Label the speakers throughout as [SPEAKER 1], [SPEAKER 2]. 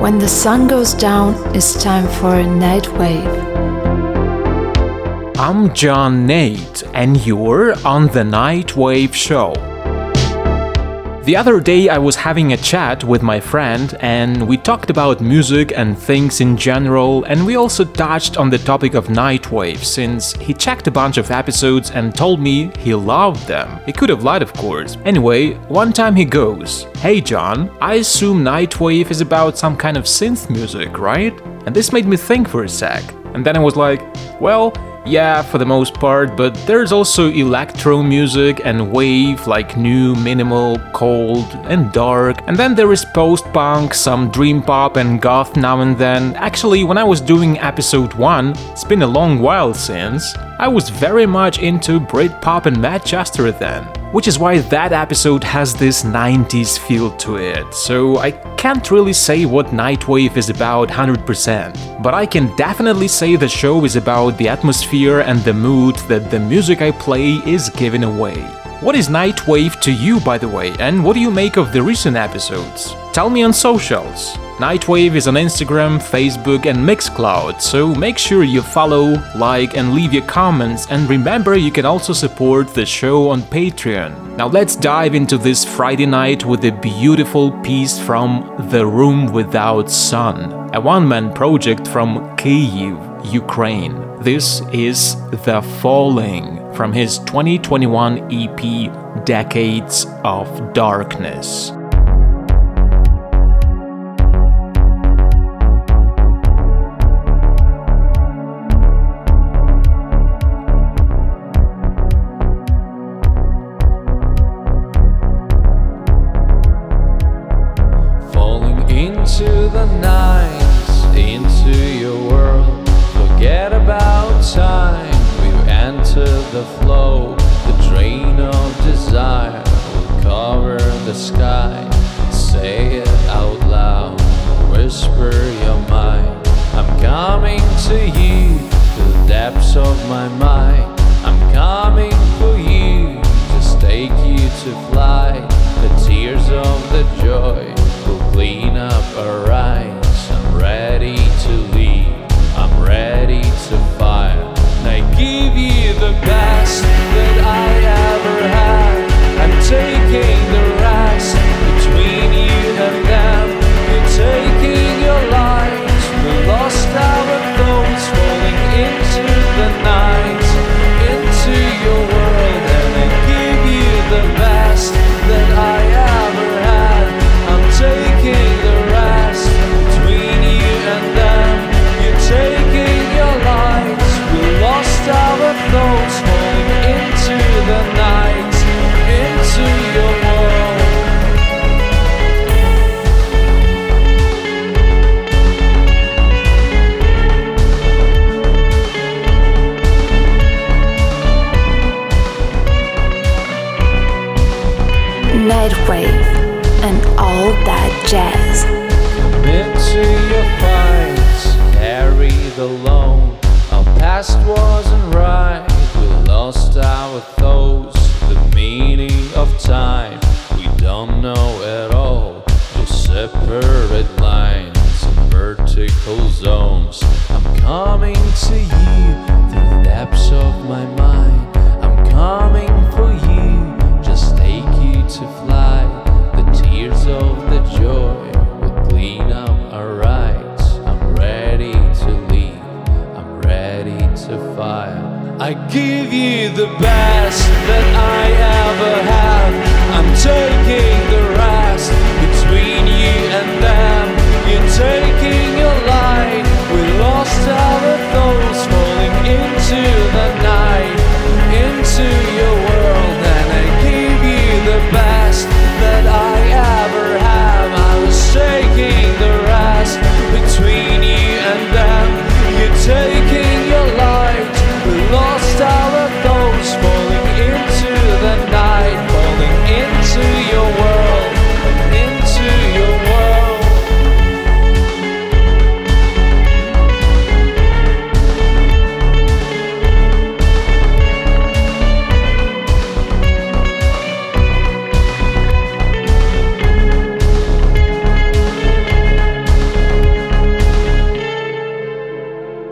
[SPEAKER 1] When the sun goes down, it's time for a night wave.
[SPEAKER 2] I'm John Nate, and you're on the Night Wave Show. The other day, I was having a chat with my friend, and we talked about music and things in general, and we also touched on the topic of Nightwave since he checked a bunch of episodes and told me he loved them. He could have lied, of course. Anyway, one time he goes, Hey John, I assume Nightwave is about some kind of synth music, right? And this made me think for a sec. And then I was like, well, yeah, for the most part, but there's also electro music and wave like new, minimal, cold, and dark. And then there is post punk, some dream pop, and goth now and then. Actually, when I was doing episode 1, it's been a long while since, I was very much into Britpop and Manchester then which is why that episode has this 90s feel to it, so I can't really say what Nightwave is about 100%, but I can definitely say the show is about the atmosphere and the mood that the music I play is giving away. What is Nightwave to you, by the way, and what do you make of the recent episodes? Tell me on socials. Nightwave is on Instagram, Facebook, and Mixcloud, so make sure you follow, like, and leave your comments. And remember, you can also support the show on Patreon. Now, let's dive into this Friday night with a beautiful piece from The Room Without Sun, a one man project from Kyiv, Ukraine. This is The Falling from his 2021 EP Decades of Darkness. to the flow. The drain of desire will cover the sky. Say it out loud, whisper your mind. I'm coming to you, to the depths of my mind. I'm coming for you, just take you to fly. The tears of the joy will clean up a eyes.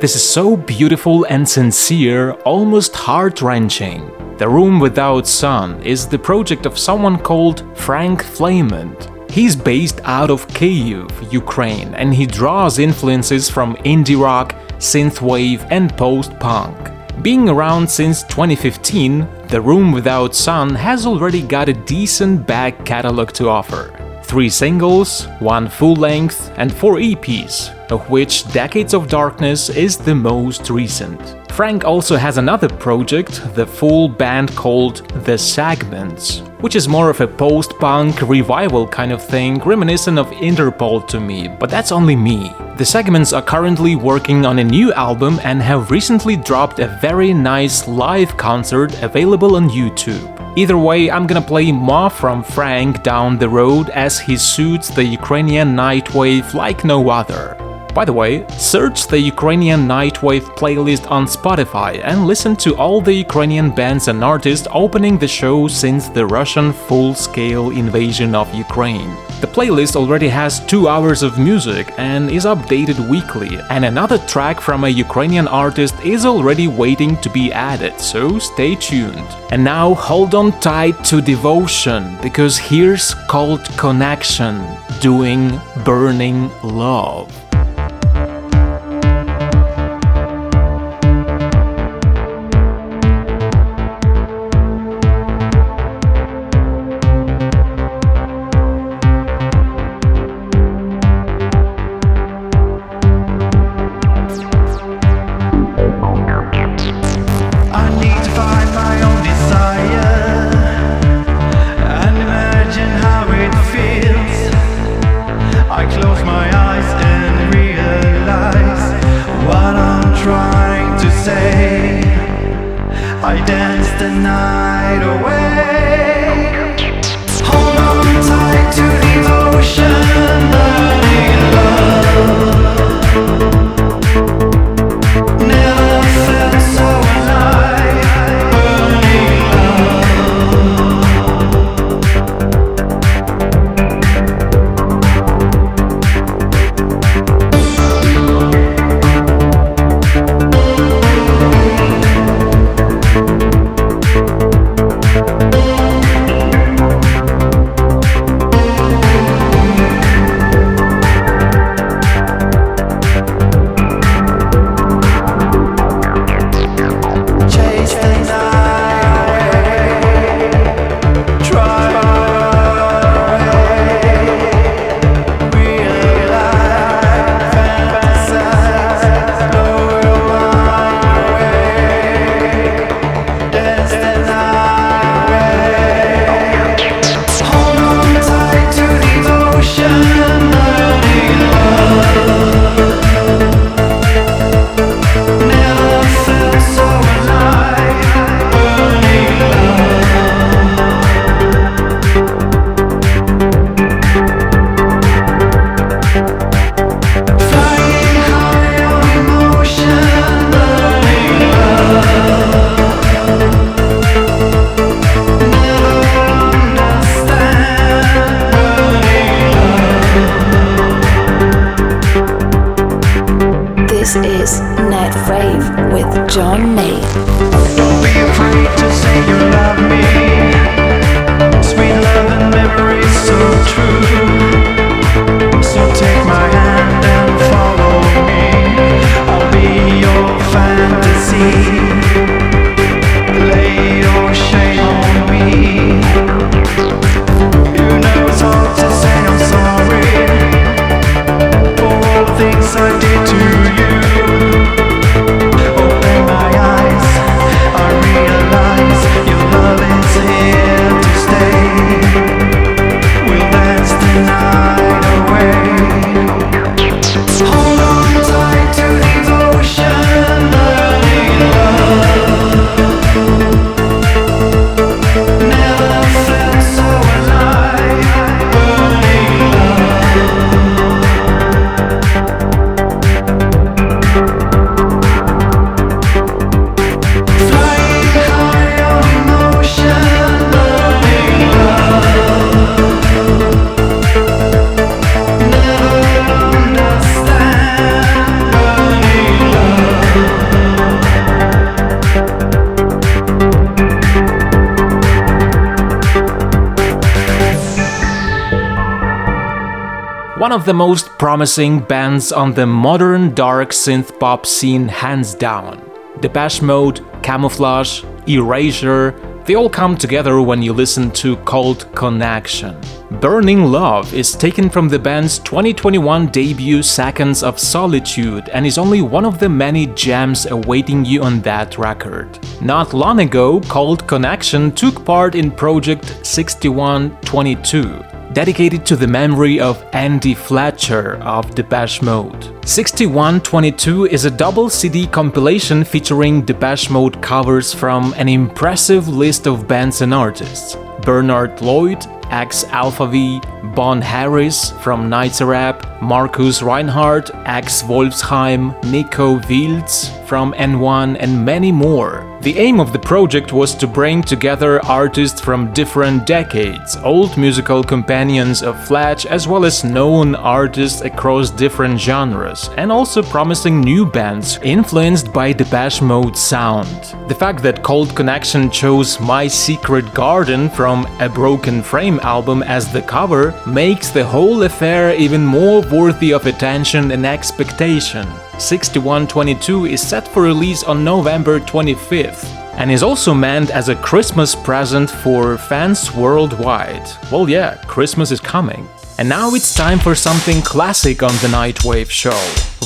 [SPEAKER 3] This is so beautiful and sincere, almost heart wrenching. The Room Without Sun is the project of someone called Frank Flamand. He's based out of Kyiv, Ukraine, and he draws influences from indie rock, synthwave, and post punk. Being around since 2015, The Room Without Sun has already got a decent back catalog to offer. Three singles, one full length, and four EPs, of which Decades of Darkness is the most recent. Frank also has another project, the full band called The Segments, which is more of a post punk revival kind of thing, reminiscent of Interpol to me, but that's only me. The Segments are currently working on a new album and have recently dropped a very nice live concert available on YouTube. Either way, I'm gonna play more from Frank down the road as he suits the Ukrainian nightwave like no other. By the way, search the Ukrainian Nightwave playlist on Spotify and listen to all the Ukrainian bands and artists opening the show since the Russian full-scale invasion of Ukraine. The playlist already has 2 hours of music and is updated weekly, and another track from a Ukrainian artist is already waiting to be added, so stay tuned. And now hold on tight to Devotion, because here's Cold Connection doing Burning Love. John of the most promising bands on the modern dark synth pop scene, hands down. Depeche Mode, Camouflage, Erasure, they all come together when you listen to Cold Connection. Burning Love is taken from the band's 2021 debut Seconds of Solitude and is only one of the many gems awaiting you on that record. Not long ago, Cold Connection took part in Project 6122 dedicated to the memory of Andy Fletcher of Depeche Mode. 6122 is a double CD compilation featuring Depeche Mode covers from an impressive list of bands and artists. Bernhard Lloyd, ex Alphaville, Bon Harris from Nights Markus Reinhardt, ex Wolfsheim, Nico Wilz from N1, and many more. The aim of the project was to bring together artists from different decades, old musical companions of Fletch, as well as known artists across different genres, and also promising new bands influenced by the Depeche Mode sound. The fact that Cold Connection chose My Secret Garden from a Broken Frame album as the cover makes the whole affair even more worthy of attention and expectation. 6122 is set for release on November 25th and is also meant as a Christmas present for fans worldwide. Well, yeah, Christmas is coming. And now it's time for something classic on the Nightwave show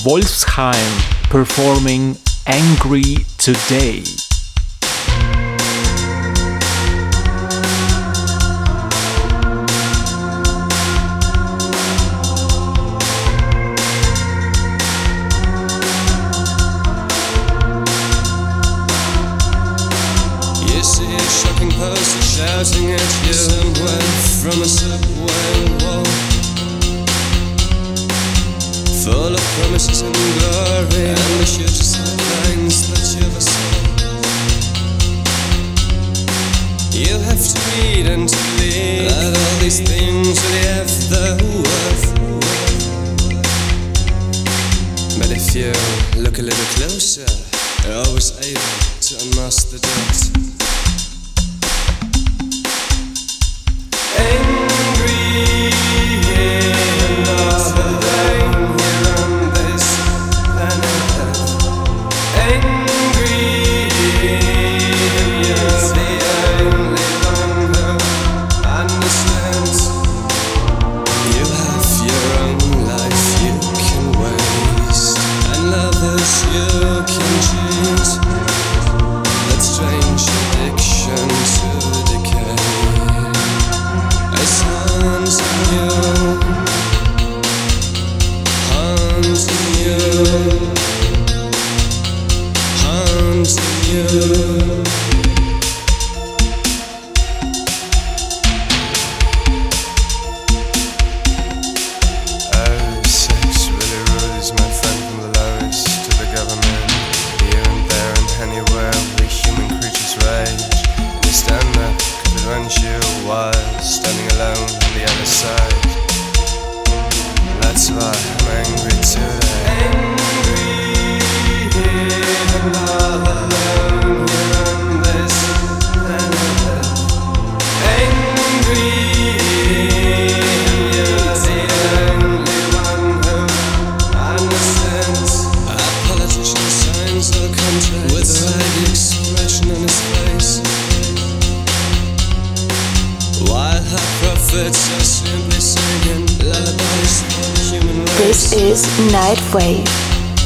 [SPEAKER 3] Wolfsheim performing Angry Today.
[SPEAKER 4] Promises and glory,
[SPEAKER 1] Nightwave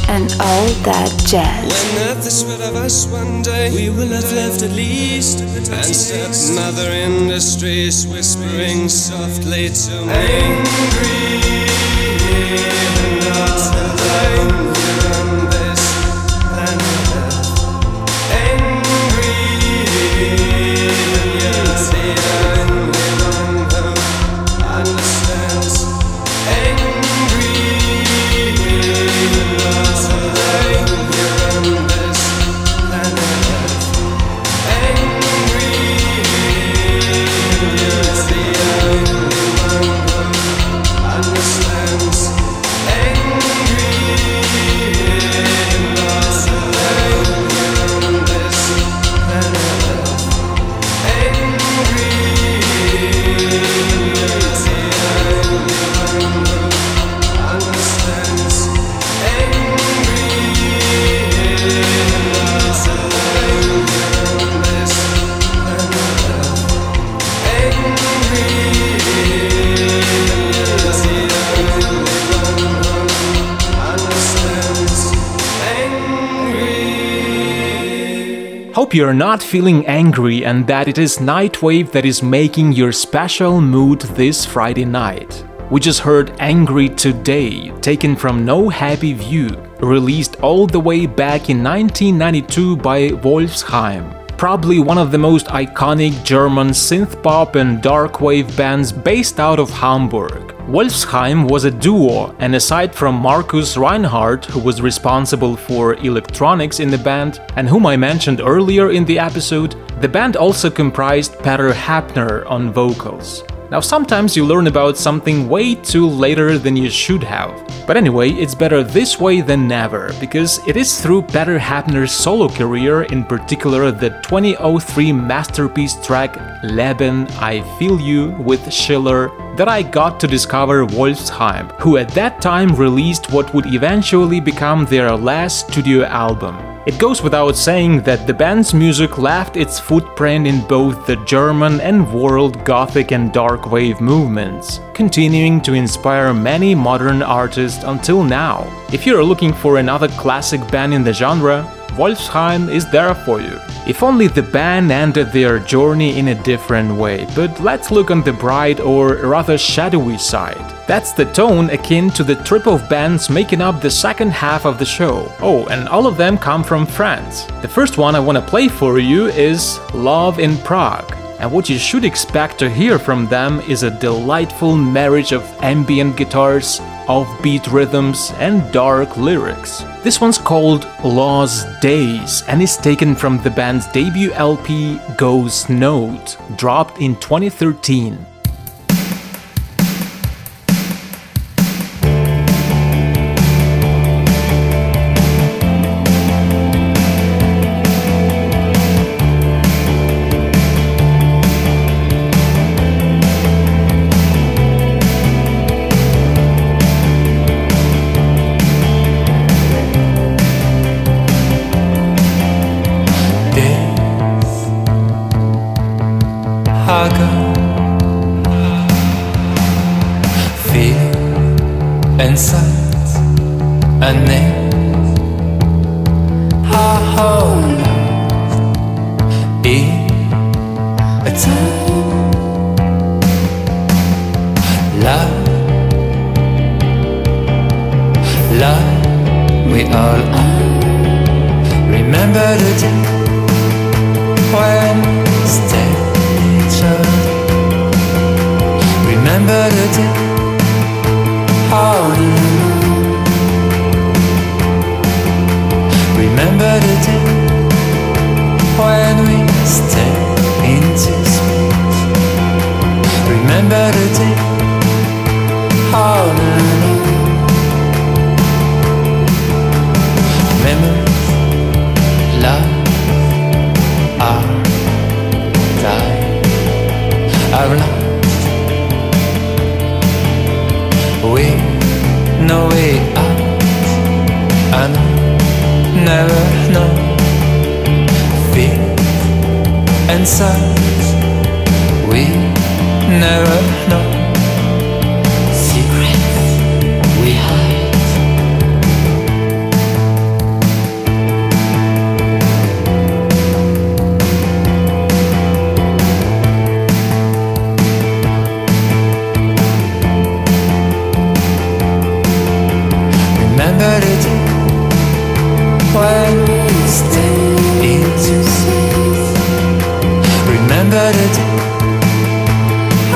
[SPEAKER 1] and all that jazz.
[SPEAKER 4] When earth is rid of us one day, we will have left at least and set another industries whispering softly to me. Angry,
[SPEAKER 3] you're not feeling angry and that it is Nightwave that is making your special mood this Friday night. We just heard Angry Today, taken from No Happy View, released all the way back in 1992 by Wolfsheim. Probably one of the most iconic German synth pop and dark wave bands based out of Hamburg. Wolfsheim was a duo, and aside from Markus Reinhardt, who was responsible for electronics in the band, and whom I mentioned earlier in the episode, the band also comprised Peter Heppner on vocals. Now, sometimes you learn about something way too later than you should have. But anyway, it's better this way than never, because it is through Peter Heppner's solo career, in particular the 2003 masterpiece track Leben, I Feel You with Schiller, that I got to discover Wolfsheim, who at that time released what would eventually become their last studio album. It goes without saying that the band's music left its footprint in both the German and world gothic and dark wave movements, continuing to inspire many modern artists until now. If you're looking for another classic band in the genre, Wolfsheim is there for you. If only the band ended their journey in a different way, but let's look on the bright or rather shadowy side. That's the tone akin to the trip of bands making up the second half of the show. Oh, and all of them come from France. The first one I want to play for you is Love in Prague. And what you should expect to hear from them is a delightful marriage of ambient guitars, offbeat rhythms, and dark lyrics. This one's called Lost Days and is taken from the band's debut LP Ghost Note, dropped in 2013. 안내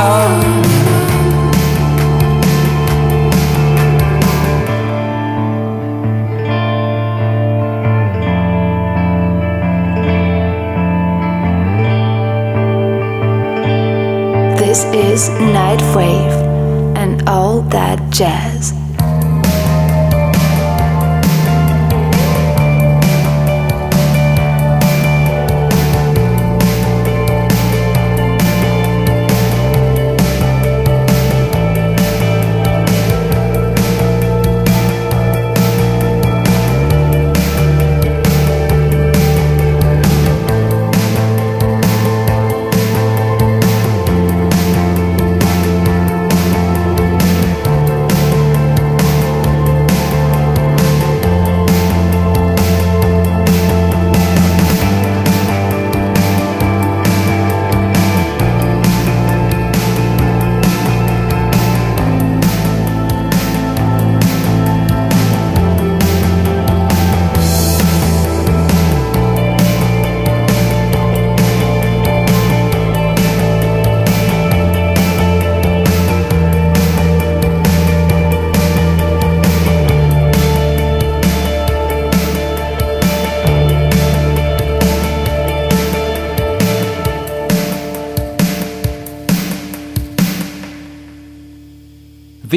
[SPEAKER 3] This is Night Wave and all that jazz.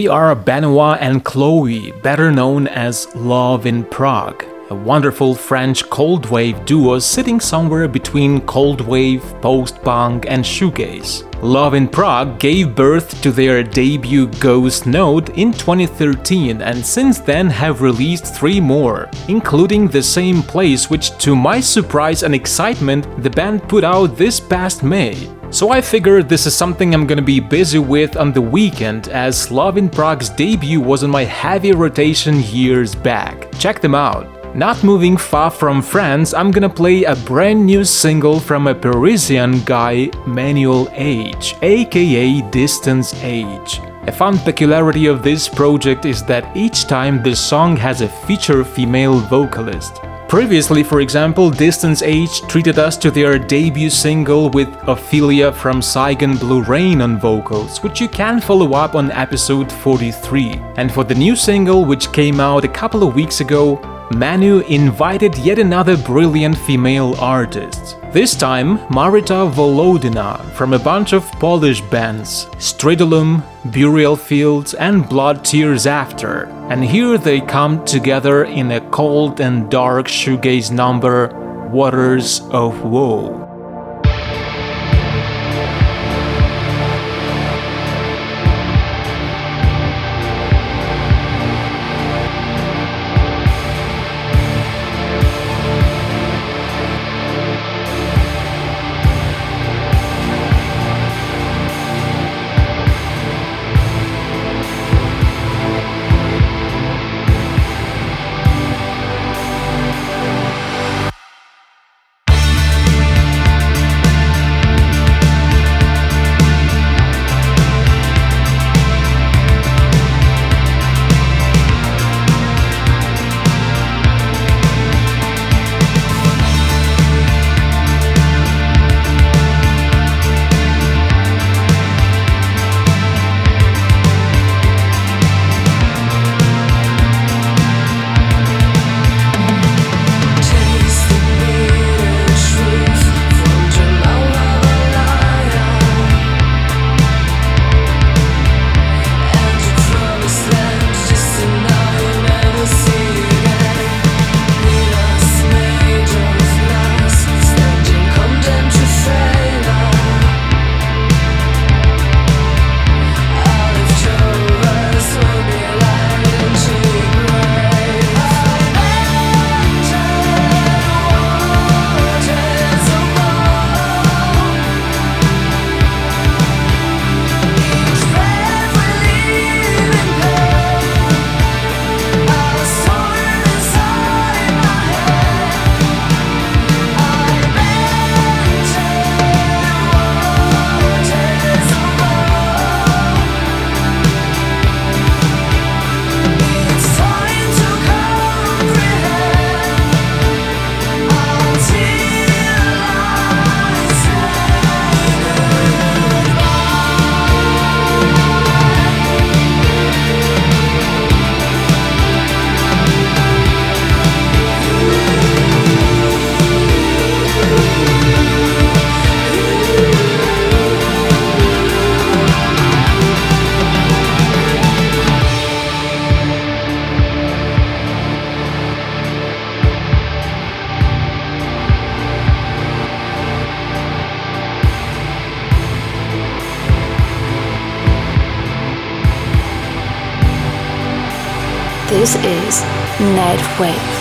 [SPEAKER 3] They are Benoit and Chloe, better known as Love in Prague, a wonderful French cold wave duo sitting somewhere between cold wave, post punk, and shoegaze. Love in Prague gave birth to their debut Ghost Note in 2013 and since then have released three more, including The Same Place, which to my surprise and excitement, the band put out this past May. So I figured this is something I'm gonna be busy with on the weekend as Love in Prague's debut was on my heavy rotation years back. Check them out. Not moving far from France, I'm gonna play a brand new single from a Parisian guy, Manuel Age, aka Distance Age. A fun peculiarity of this project is that each time the song has a feature female vocalist. Previously, for example, Distance Age treated us to their debut single with Ophelia from Saigon Blue Rain on vocals, which you can follow up on episode 43. And for the new single, which came out a couple of weeks ago, Manu invited yet another brilliant female artist. This time, Marita Volodina from a bunch of Polish bands, Stridulum, Burial Fields, and Blood Tears After. And here they come together in a cold and dark shoegaze number, Waters of Woe.
[SPEAKER 1] This is Nightwave.
[SPEAKER 5] Liquid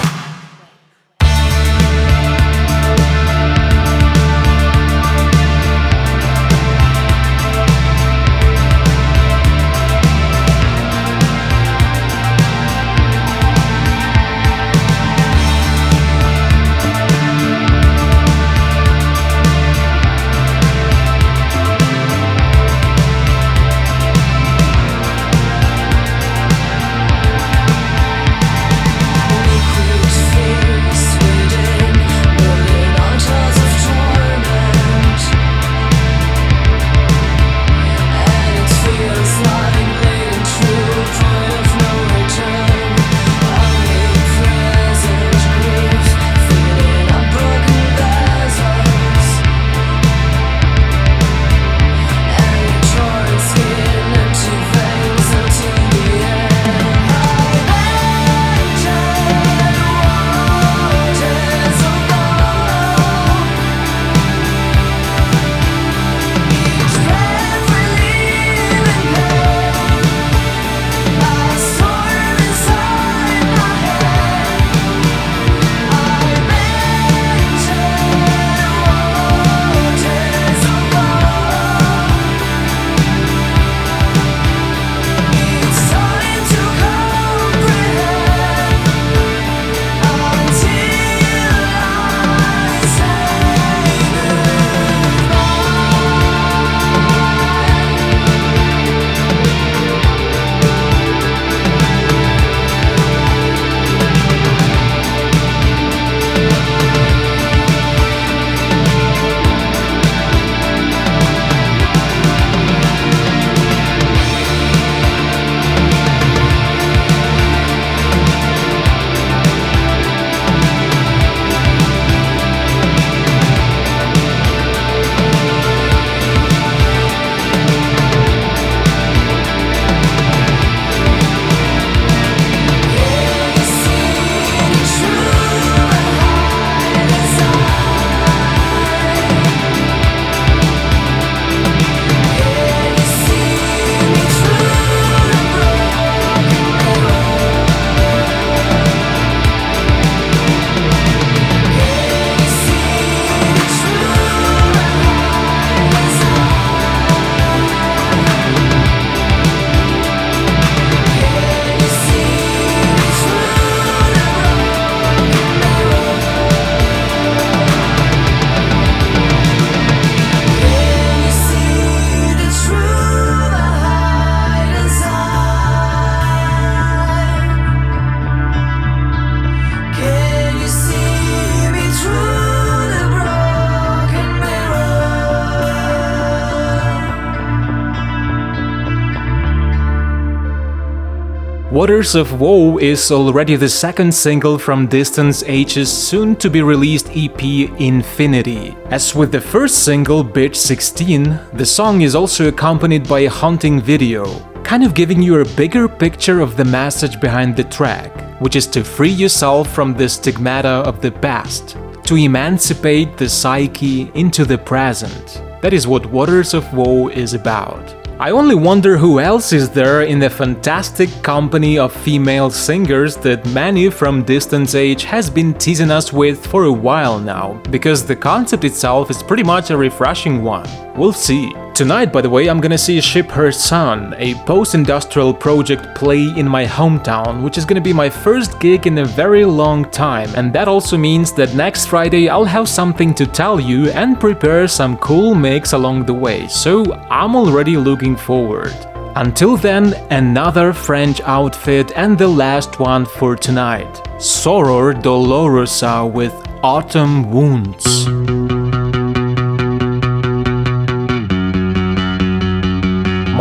[SPEAKER 6] Waters of Woe is already the second single from Distance Age's soon to be released EP Infinity. As with the first single, Bitch 16, the song is also accompanied by a haunting video, kind of giving you a bigger picture of the message behind the track, which is to free yourself from the stigmata of the past, to emancipate the psyche into the present. That is what Waters of Woe is about. I only wonder who else is there in the fantastic company of female singers that Manu from Distance Age has been teasing us with for a while now, because the concept itself is pretty much a refreshing one. We'll see. Tonight, by the way, I'm gonna see Ship Her Son, a post industrial project play in my hometown, which is gonna be my first gig in a very long time, and that also means that next Friday I'll have something to tell you and prepare some cool mix along the way, so I'm already looking forward. Until then, another French outfit and the last one for tonight Soror Dolorosa with Autumn Wounds.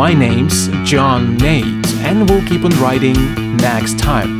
[SPEAKER 6] My name's John Nate, and we'll keep on writing next time.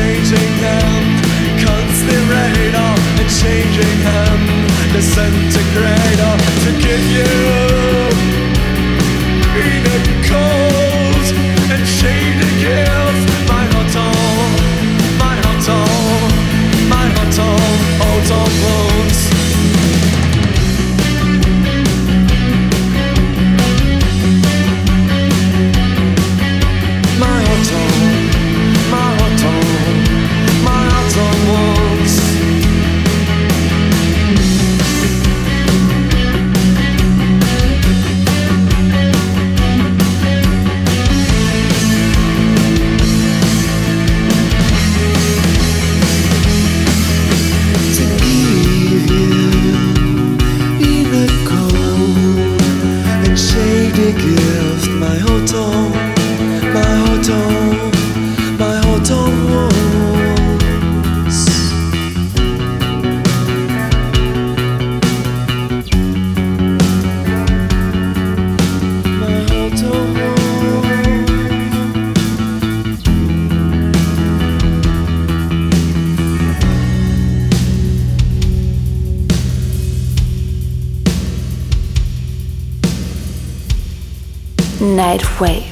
[SPEAKER 7] changing them
[SPEAKER 6] Conspirator, a changing him, Disintegrator to give you In cold and shade to kill
[SPEAKER 1] Nightwave.